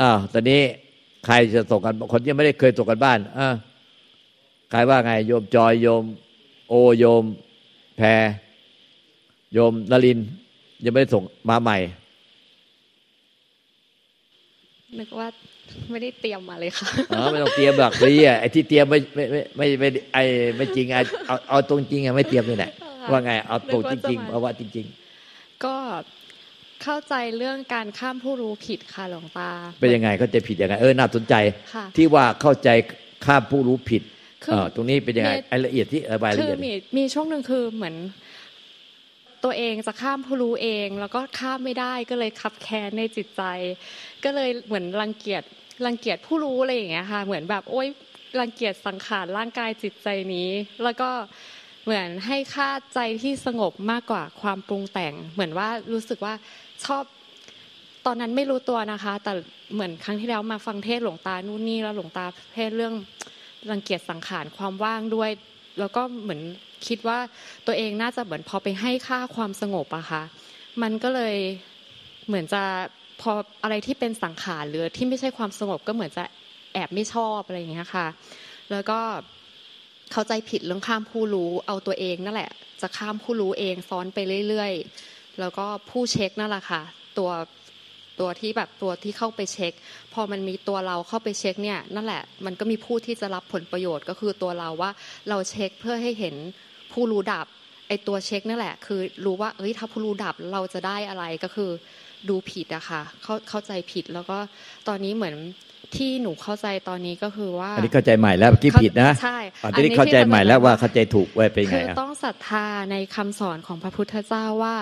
อ้าวตอนนี้ใครจะส่งกันคนยังไม่ได้เคยส่งกันบ้านอ่าใครว่าไง โยมจอยโยม โอโยม แพรโยมนลิน ยังไม่ได้ส่งมาใหม่ นึกว่าไม่ได้เตรียมมาเลยค่ะอ๋อไม่ต้องเตรียมหรอกเลยอะไอ้ที่เตรียมไม่ไม่ไม่ไม่ไม่ไอ้ไม่จริงไอ้เอาเอาตรงจริงอะไม่เตรียมเลยแหละว่าไง เอาตรงจริงๆเอาว่าจริง ๆ ก็ เข้าใจเรื่องการข้ามผู้รู้ผิดค่ะหลวงตา เป็นยังไงเข้าใจผิดยังไงเออน่าสนใจ ที่ว่าเข้าใจข้ามผู้รู้ผิดอตรงนี้เป็นยังไงรายละเอียดที่รายละเอียดมีมีช่วงหนึ่งคือเหมือน ตัวเองจะข้ามผู้รู้เอง แล้วก็ข้ามไม่ได้ก็เลยขับแค้นในจิตใจ ก็เลยเหมือนรังเกียจรังเกียจผู้รู้อะไรอย่างเงี้ยค่ะ เหมือนแบบโอ๊ยรังเกียจสังขารร่างกายจิตใจนี้ แล้วก็เหมือนให้ค่าใจที่สงบมากกว่าความปรุงแต่ง เหมือนว่ารู้สึกว่า ชอบตอนนั้นไม่รู้ตัวนะคะ แต่เหมือนครั้งที่แล้วมาฟังเทศหลวงตานู่นนี่แล้วหลวงตาเทศเรื่องรังเกียจสังขารความว่างด้วย แล้วก็เหมือนคิดว่าตัวเองน่าจะเหมือนพอไปให้ค่าความสงบอะค่ะมันก็เลยเหมือนจะพออะไรที่เป็นสังขารหรือที่ไม่ใช่ความสงบก็เหมือนจะแอบไม่ชอบอะไรอย่างเงี้ยค่ะ แล้วก็เข้าใจผิดเรื่องข้ามผู้รู้ เอาตัวเองนั่นแหละ จะข้ามผู้รู้เองซ้อนไปเรื่อยๆ แล้วก็ผู้เช็คนั่นแหละค่ะ ตัวตัวที่แบบตัวที่เข้าไปเช็ค พอมันมีตัวเราเข้าไปเช็คเนี่ยนั่นแหละมันก็มีผู้ที่จะรับผลประโยชน์ก็คือตัวเราว่าเราเช็คเพื่อให้เห็นผู้รู้ดับไอตัวเช็คนั่นแหละ คือรู้ว่าเอ้ยถ้าผู้รู้ดับเราจะได้อะไรก็คือดูผิดอะค่ะเข้าเข้าใจผิดแล้วก็ตอนนี้เหมือน ที่หนูเข้าใจตอนนี้ก็คือว่า อันนี้เข้าใจใหม่แล้วที่ผิดนะใช่อันนี้เข้าใจใหม่แล้วว่าเข้าใจถูกไว้เป็นไงคือต้องศรัทธาในคำสอนของพระพุทธเจ้าว่า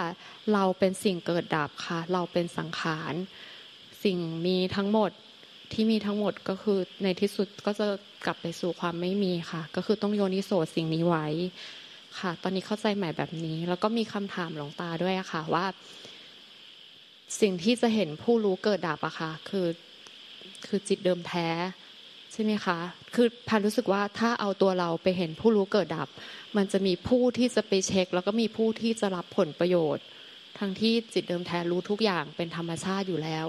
เราเป็นสิ่งเกิดดับค่ะ เราเป็นสังขาร สิ่งมีทั้งหมดที่มีทั้งหมดก็คือในที่สุดก็จะกลับไปสู่ความไม่มีค่ะ ก็คือต้องโยนิโสสิ่งนี้ไว้ค่ะ ตอนนี้เข้าใจใหม่แบบนี้ แล้วก็มีคำถามหลวงตาด้วยอะค่ะว่า สิ่งที่จะเห็นผู้รู้เกิดดับอะค่ะ คือ คือจิตเดิมแท้ ใช่ไหมคะ คือพันรู้สึกว่าถ้าเอาตัวเราไปเห็นผู้รู้เกิดดับ มันจะมีผู้ที่จะไปเช็ค แล้วก็มีผู้ที่จะรับผลประโยชน์ ทั้งที่จิตเดิมแท้รู้ทุกอย่างเป็นธรรมชาติอยู่แล้ว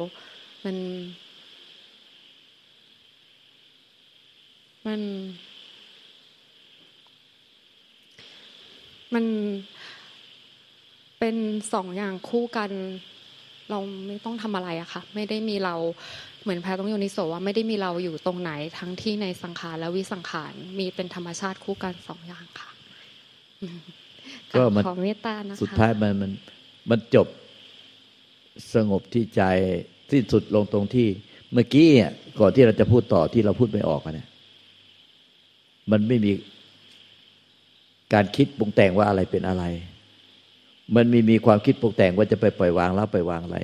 มัน มันมันเป็นสองอย่างคู่กัน เราไม่ต้องทำอะไรอะค่ะ ไม่ได้มีเราเหมือนแพรต้องโยนิโสว่าไม่ได้มีเราอยู่ตรงไหนทั้งที่ในสังขารและวิสังขารมีเป็นธรรมชาติคู่กันสองอย่างค่ะก็มันขอเมตตานะคะสุดท้ายมันมันมันจบสงบที่ใจสิ้นสุดลงตรงที่เมื่อกี้ก่อนที่เราจะพูดต่อที่เราพูดไม่ออกเนี่ยมันไม่มีการคิดปรุงแต่งว่าอะไรเป็นอะไร มันมีมีความคิดปรุงแต่งว่าจะไปปล่อยวางแล้วไปวางอะไร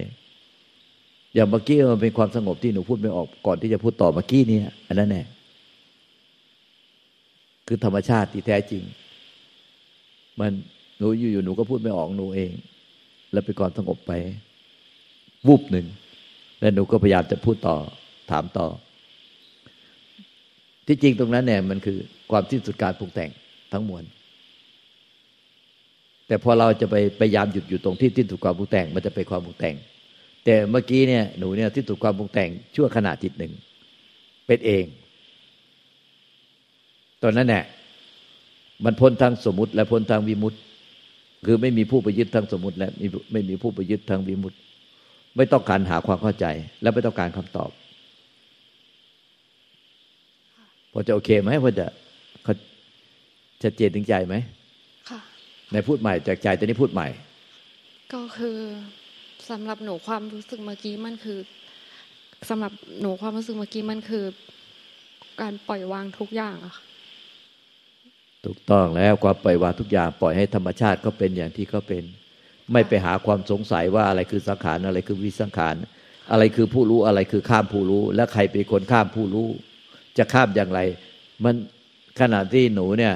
อย่างเมื่อกี้มันเป็นความสงบที่หนูพูดไม่ออกก่อนที่จะพูดต่อเมื่อกี้นี่อันนั้นแน่คือธรรมชาติที่แท้จริง มันหนูอยู่ๆหนูก็พูดไม่ออกหนูเอง แล้วไปก่อนสงบไป วูบหนึ่งแล้วหนูก็พยายามจะพูดต่อถามต่อ ที่จริงตรงนั้นเนี่ยมันคือความสิ้นสุดการปรุงแต่งทั้งมวล แต่พอเราจะไปพยายามหยุดอยู่ตรงที่สิ้นสุดความปรุงแต่งมันจะเป็นความปรุงแต่ง แต่เมื่อกี้เนี่ยหนูเนี่ยสิ้นสุดความปรุงแต่งชั่วขณะจิตหนึ่งเป็นเอง ตอนนั้นเนี่ยมันพ้นทางสมมติ และพ้นทางวิมุตติ คือไม่มีผู้ไปยึดทางสมมติ และไม่มีผู้ไปยึดทางวิมุตติ ไม่ต้องการหาความเข้าใจ และไม่ต้องการคำตอบพอจะโอเคไหมพอจะเขาชัดเจนถึงใจไหม ในพูดใหม่จากใจตอนนี้พูดใหม่ ก็คือสำหรับหนูความรู้สึกเมื่อกี้มันคือสำหรับหนูความรู้สึกเมื่อกี้มันคือ การปล่อยวางทุกอย่างอะถูกต้องแล้วความปล่อยวางทุกอย่างปล่อยให้ธรรมชาติก็เป็นอย่างที่เขาเป็น ไม่ไปหาความสงสัยว่าอะไรคือสังขารอะไรคือวิสังขารอะไรคือผู้รู้อะไรคือข้ามผู้รู้ และใครเป็นคนข้ามผู้รู้ จะข้ามอย่างไร มันขณะที่หนูเนี่ย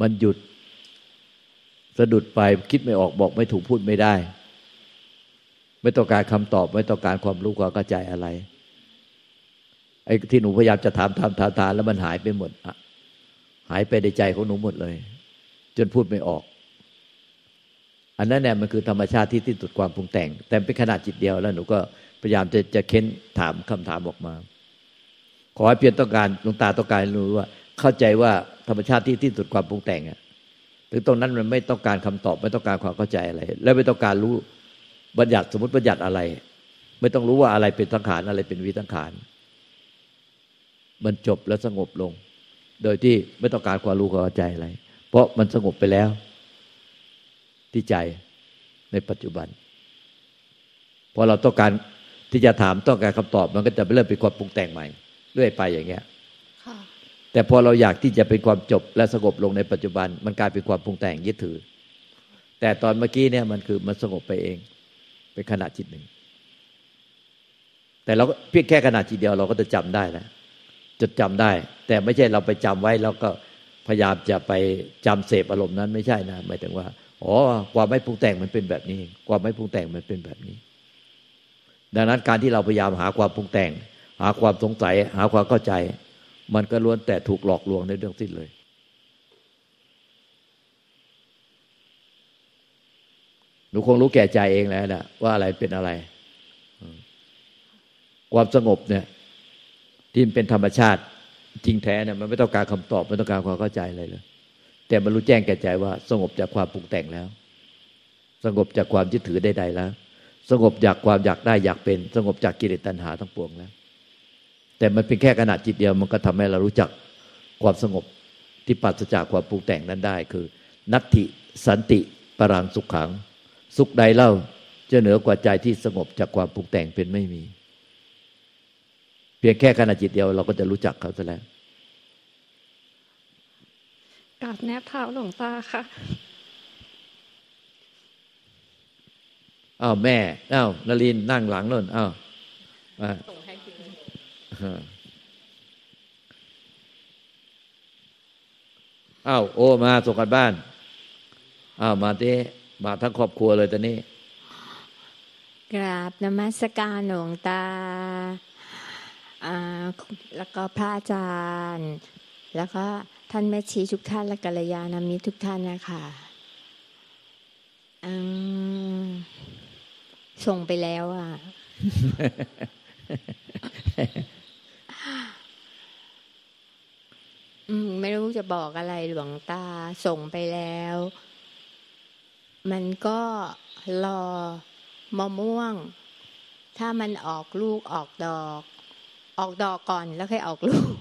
มันหยุดสะดุดไปคิดไม่ออกบอกไม่ถูกพูดไม่ได้ ไม่ต้องการคำตอบ ไม่ต้องการความรู้ความเข้าใจอะไรไอ้ที่หนูพยายามจะถามถามถามถามแล้วมันหายไปหมดหายไปในใจของหนูหมดเลย จนพูดไม่ออก อันนั้นเนี่ยมันคือธรรมชาติที่ที่สุดความปรุงแต่ง แต่เป็นขนาดจิตเดียวแล้วหนูก็พยายามจะจะเค้นถามคำถามออกมา ขอให้เพียรต้องการหลวงตาต้องการรู้ว่า เข้าใจว่าธรรมชาติที่ที่สุดความปรุงแต่งอะถึงตรงนั้นมันไม่ต้องการคำตอบ ไม่ต้องการความเข้าใจอะไร แล้วไม่ต้องการรู้บัญญัติสมมติบัญญัติอะไร ไม่ต้องรู้ว่าอะไรเป็นสังขารอะไรเป็นวิสังขารมันจบแล้วสงบลง โดยที่ไม่ต้องการความรู้ความเข้าใจอะไร เพราะมันสงบไปแล้ว ที่ใจในปัจจุบันพอเราต้องการที่จะถามต้องการคำตอบ มันก็จะเริ่มเป็นความปรุงแต่งใหม่เรื่อยไปอย่างเงี้ย แต่พอเราอยากที่จะเป็นความจบและสงบลงในปัจจุบัน มันกลายเป็นความปรุงแต่งยึดถือ แต่ตอนเมื่อกี้เนี่ยมันคือมันสงบไปเองเป็นขณะจิตหนึ่ง แต่เราเพียงแค่ขณะจิตเดียวเราก็จะจำได้แล้วจดจำได้ แต่ไม่ใช่เราไปจำไว้แล้วก็พยายามจะไปจำเสพอารมณ์นั้นไม่ใช่นะหมายถึงว่าอ๋อความไม่ปรุงแต่งมันเป็นแบบนี้ ความไม่ปรุงแต่งมันเป็นแบบนี้ ดังนั้นการที่เราพยายามหาความปรุงแต่ง หาความสงสัย หาความเข้าใจ มันก็ล้วนแต่ถูกหลอกลวงในเรื่องสิ้นเลย หนูคงรู้แก่ใจเองแล้วนะว่าอะไรเป็นอะไร ความสงบเนี่ย ที่มันเป็นธรรมชาติจริงแท้เนี่ยมันไม่ต้องการคำตอบไม่ต้องการความเข้าใจอะไรเลย แต่มันรู้แจ้งแก่ใจว่า สงบจากความปรุงแต่งแล้ว สงบจากความยึดถือใดๆแล้ว สงบจากความอยากได้อยากเป็น สงบจากกิเลสตัณหาทั้งปวงแล้ว แต่มันเป็นแค่ขนาดจิตเดียวมันก็ทำให้เรารู้จักความสงบที่ปัสจากความปรุงแต่งนั้นได้ คือ นัตติสันติปรังสุขขัง สุขใดเล่าจะเหนือกว่าใจที่สงบจากความปรุงแต่งเป็นไม่มี เพียงแค่ขณะจิตเดียวเราก็จะรู้จักเขาซะแล้วกราบแนบเท้าหลวงตาค่ะอ้าวแม่อ้าวนลินนั่งหลังน่นอ้าวมา อ้าวโอ้มาส่งกันบ้านอ้าวมาที่มาทั้งครอบครัวเลยตอนนี้ กราบนมัสการหลวงตาแล้วก็พระอาจารย์ แล้วก็ท่านแม่ชีทุกท่านและกัลยาณมิตรทุกท่านนะคะส่งไปแล้วอะ ไม่รู้จะบอกอะไรหลวงตาส่งไปแล้ว มันก็รอมะม่วง ถ้ามันออกลูกออกดอก ออกดอกก่อนแล้วค่อยออกลูก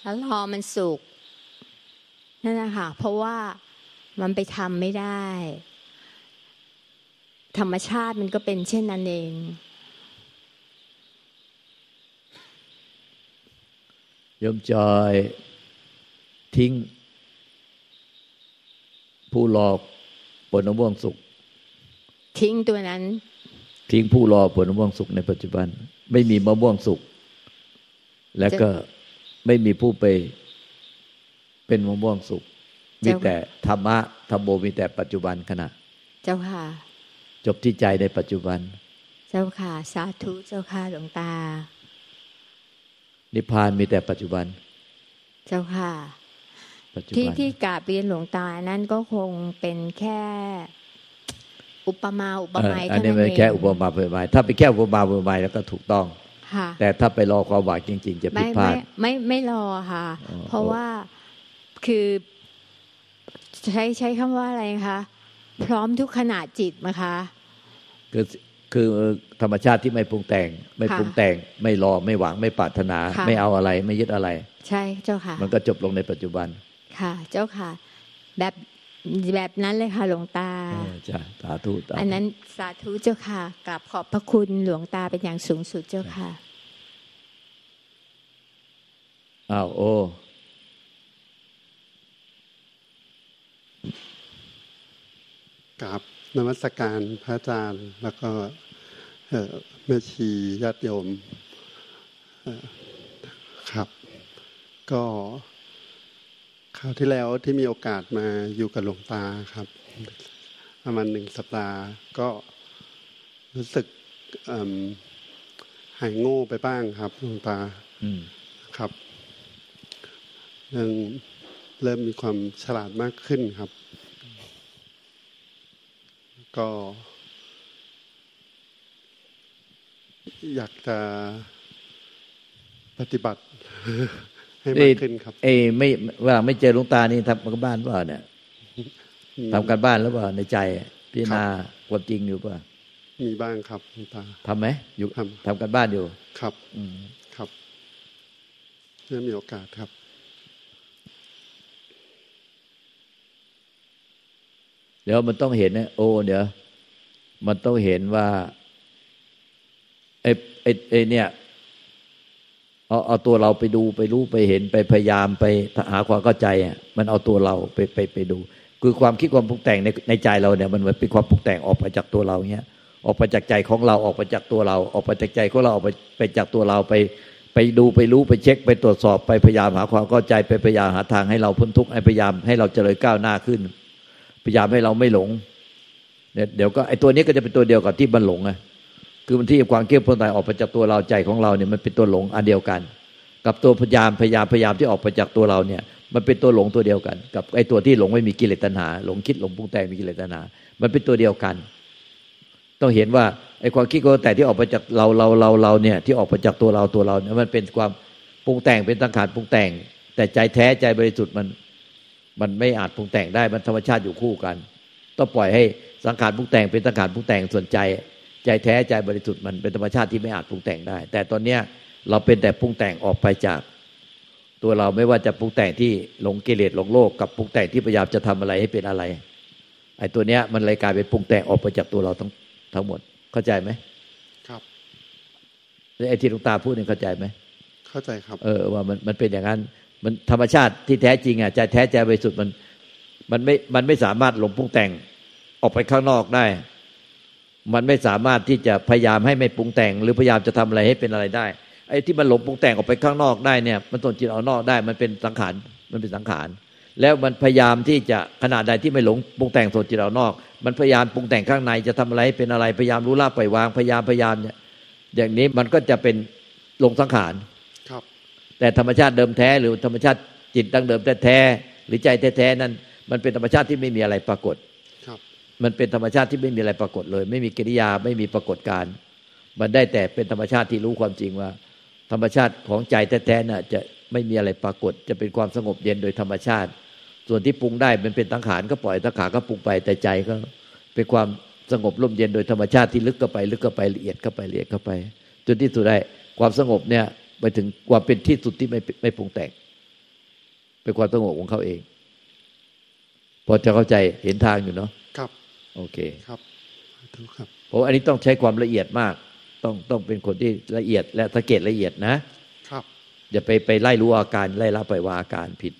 แล้วรอมันสุกนั่นนะคะเพราะว่ามันไปทำไม่ได้ ธรรมชาติมันก็เป็นเช่นนั้นเองยมจอย ทิ้ง ผู้หลอกผลม่วงสุข ทิ้งตัวนั้น ทิ้งผู้รอผลมะม่วงสุขในปัจจุบัน ไม่มีมะม่วงสุข แล้วก็ไม่มีผู้ไปเป็นมะม่วงสุข มีแต่ธรรมะธรรมโมมีแต่ปัจจุบันขณะ เจ้าค่ะ จบที่ใจในปัจจุบัน เจ้าค่ะ สาธุเจ้าค่ะหลวงตา นิพพานมีแต่ปัจจุบัน เจ้าค่ะ ที่ที่กราบเรียนหลวงตานั้นก็คงเป็นแค่ อุปมาอุปไมยอันนี้ไม่แค่อุปมาอุปไมยถ้าไปแค่อุปมาอุปไมยแล้วก็ถูกต้องแต่ถ้าไปรอความหวังจริง ๆ จะผิดพลาดไม่ไม่รอค่ะ เพราะว่าคือใช้ใช้คำว่าอะไรคะพร้อมทุกขณะจิตนะคะคือคือธรรมชาติที่ไม่ปรุงแต่ง ไม่ปรุงแต่ง ไม่รอไม่หวังไม่ปรารถนา ไม่เอาอะไรไม่ยึดอะไร ใช่เจ้าค่ะ มันก็จบลงในปัจจุบัน ค่ะ เจ้าค่ะ แบบแบบนั้นเลยค่ะหลวงตาจ้าสาธุอันนั้นสาธุเจ้าค่ะกับขอบพระคุณหลวงตาเป็นอย่างสูงสุดเจ้าค่ะอ้าวโอ้กับนมัสการพระอาจารย์แล้วก็แม่ชีญาติโยมครับ ก็ คราวที่แล้วที่มีโอกาสมาอยู่กับหลวงตาครับ ประมาณหนึ่งสัปดาห์ก็รู้สึกหายโง่ไปบ้างครับหลวงตาครับยังเริ่มมีความฉลาดมากขึ้นครับ ก็ อยากจะปฏิบัติ ให้มากขึ้นครับเอ้ยไม่ว่าไม่เจอหลวงตานี่ทำกันบ้านเปล่าเนี่ยทำกันบ้านแล้วเปล่าในใจพิจารณาความจริงอยู่เปล่ามีบ้างครับหลวงตาทำไหมอยู่ทำทำกันบ้านอยู่ ครับ อืมครับเมื่อมีโอกาสครับเดี๋ยวมันต้องเห็นนะโอ้เดี๋ยวมันต้องเห็นว่าไอ้ไอ้ไอ้เนี่ย เอาเอาตัวเราไปดูไปรู้ไปเห็นไปพยายามไปหาความเข้าใจอะมันเอาตัวเราไปไปไปดู คือความคิดความปรุงแต่งในในใจเราเนี่ยมันเหมือนเป็นความปรุงแต่งออกไปจากตัวเราเนี้ยออกไปจากใจของเราออกไปจากตัวเรา ออกไปจากใจของเราออกไปไปจากตัวเราไปไปดูไปรู้ไปเช็คไปตรวจสอบไปพยายามหาความเข้าใจไปพยายามหาทางให้เราพ้นทุกข์ให้พยายามให้เราเจริญก้าวหน้าขึ้น พยายามให้เราไม่หลงเนี่ยเดี๋ยวก็ไอ้ตัวนี้ก็จะเป็นตัวเดียวกับที่มันหลงไง คือมันที่ความเกี่ยวพ้นตายออกไปจากตัวเราใจของเราเนี่ยมันเป็นตัวหลงอันเดียวกัน กับตัวพยายามพยายามพยายามที่ออกไปจากตัวเราเนี่ย มันเป็นตัวหลงตัวเดียวกัน กับไอ้ตัวที่หลงไม่มีกิเลสตัณหา หลงคิดหลงปรุงแต่งมีกิเลสตัณหา มันเป็นตัวเดียวกัน ต้องเห็นว่าไอ้ความคิดก็แต่ที่ออกไปจากเราเราเราเราเนี่ยที่ออกไปจากตัวเราตัวเราเนี่ยมันเป็นความปรุงแต่งเป็นสังขารปรุงแต่ง แต่ใจแท้ใจบริสุทธิ์มันมันไม่อาจปรุงแต่งได้มันธรรมชาติอยู่คู่กัน ต้องปล่อยให้สังขารปรุงแต่งเป็นสังขารปรุงแต่งส่วนใจ ใจแท้ใจบริสุทธิ์มันเป็นธรรมชาติที่ไม่อาจปรุงแต่งได้ แต่ตอนเนี้ยเราเป็นแต่ปรุงแต่งออกไปจาก ตัวเราไม่ว่าจะปรุงแต่งที่หลงกิเลสหลงโลกกับปรุงแต่งที่พยายามจะทำอะไรให้เป็นอะไรไอ้ตัวเนี้ยมันเลยกลายเป็นปรุงแต่งออกไปจากตัวเราทั้งทั้งหมดเข้าใจไหมครับไอ้ที่หลวงตาพูดนี่เข้าใจไหมเข้าใจครับ เออว่ามันมันเป็นอย่างนั้น มันธรรมชาติที่แท้จริงอะใจแท้ใจบริสุทธิ์มัน มันไม่มันไม่สามารถหลงปรุงแต่งออกไปข้างนอกได้ มันไม่สามารถที่จะพยายามให้ไม่ปรุงแต่ง หรือพยายามจะทำอะไรให้เป็นอะไรได้ ไอ้ที่มันหลงปรุงแต่งออกไปข้างนอกได้เนี่ย มันส่วนจิตออกนอกได้มันเป็นสังขารมันเป็นสังขารแล้วมันพยายามที่จะขนาดใดที่ไม่หลงปรุงแต่งส่วนจิตออกนอก มันพยายามปรุงแต่งข้างในจะทำอะไรให้เป็นอะไรพยายามรู้ละปล่อยวางพยายามพยายามเนี่ยอย่างนี้มันก็จะเป็นหลงสังขารครับ แต่ธรรมชาติเดิมแท้หรือธรรมชาติจิตดั้งเดิมแท้ๆหรือใจแท้ๆนั้น มันเป็นธรรมชาติที่ไม่มีอะไรปรากฏครับ มันเป็นธรรมชาติที่ไม่มีอะไรปรากฏเลย ไม่มีกิริยาไม่มีปรากฏการ์มันได้แต่เป็นธรรมชาติที่รู้ความจริงว่า ธรรมชาติของใจแท้ๆน่ะจะไม่มีอะไรปรากฏ จะเป็นความสงบเย็นโดยธรรมชาติ ส่วนที่ปรุงได้มันเป็นตังขานก็ปล่อยตังขาก็ปรุงไปแต่ใจก็ เป็นความสงบร่มเย็นโดยธรรมชาติที่ลึกเข้าไป ลึกเข้าไปละเอียดเข้าไปละเอียดเข้าไป จนที่สุดได้ความสงบเนี่ยไปถึงความเป็นที่สุดที่ไม่ไม่ปรุงแต่งเป็นความสงบของเขาเอง พอจะเข้าใจเห็นทางอยู่เนาะ โอเคครับถูกครับเพราะว่าอันนี้ต้องใช้ความละเอียดมาก ต้องต้องเป็นคนที่ละเอียดและสังเกตละเอียดนะ ครับอย่าไปไปไล่รู้อาการไล่ละไปล่อยว่าอาการผิด